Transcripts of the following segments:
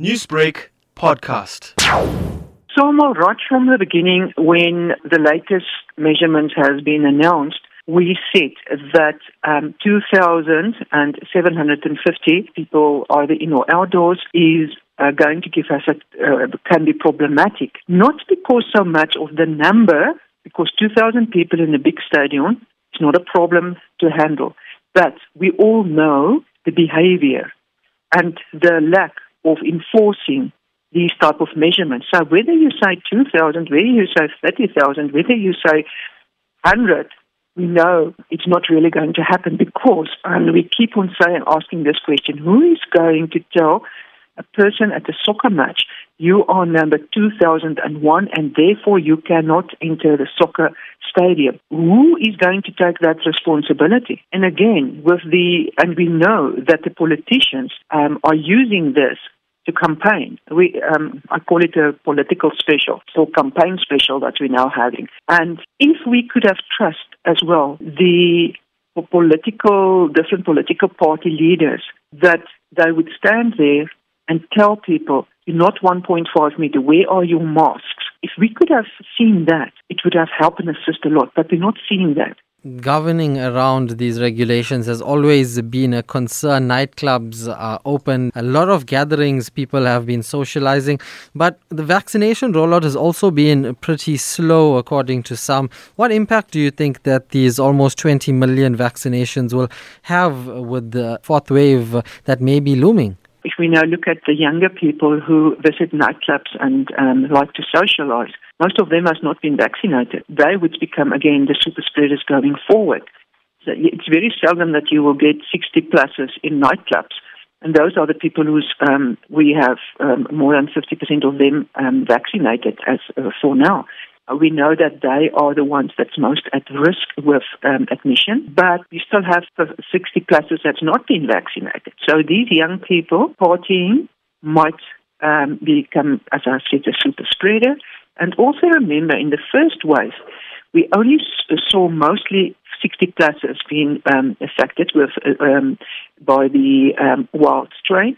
Newsbreak podcast. Samuel, right from the beginning, when the latest measurement has been announced, we said that um, 2,750 people either in or outdoors is uh, going to give us a, uh, can be problematic. Not because so much of the number, because 2,000 people in a big stadium is not a problem to handle. But we all know the behavior and the lack of enforcing these type of measurements. So whether you say 2,000, whether you say 30,000, whether you say 100, we know it's not really going to happen because, and we keep on saying, asking this question, who is going to tell a person at a soccer match, you are number 2001 and therefore you cannot enter the soccer stadium. Who is going to take that responsibility? And again, with the, and we know that the politicians um, are using this to campaign. We, um, I call it a political special, so campaign special that we're now having. And if we could have trust as well, the political, different political party leaders, that they would stand there and tell people, you're not 1.5 meter, where are your masks? If we could have seen that, it would have helped and assist a lot, but we're not seeing that governing around these regulations has always been a concern. Nightclubs are open, a lot of gatherings, people have been socializing, but the vaccination rollout has also been pretty slow, according to some. What impact do you think that these almost 20 million vaccinations will have with the fourth wave that may be looming? If we now look at the younger people who visit nightclubs and um, like to socialize, most of them has not been vaccinated. They would become again the super spreaders going forward. So it's very seldom that you will get 60 pluses in nightclubs. And those are the people who's um, we have um, more than 50% of them um, vaccinated as uh, for now. Uh, we know that they are the ones that's most at risk with um, admission, but we still have 60 pluses that's not been vaccinated. So these young people partying might um, become, as I said, a super spreader. And also remember, in the first wave, we only saw mostly 60 pluses being um, affected with uh, um, by the um, wild strain.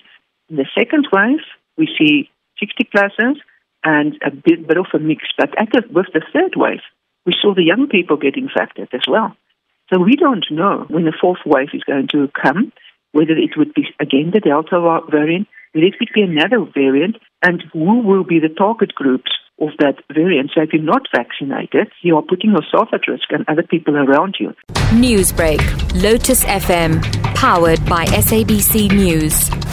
In the second wave, we see 60 pluses and a bit, bit of a mix. But the, with the third wave, we saw the young people get infected as well. So we don't know when the fourth wave is going to come, whether it would be again the Delta variant, whether it would be another variant, and who will be the target groups of that variant. So if you're not vaccinated, you are putting yourself at risk and other people around you. Newsbreak, Lotus FM, powered by SABC News.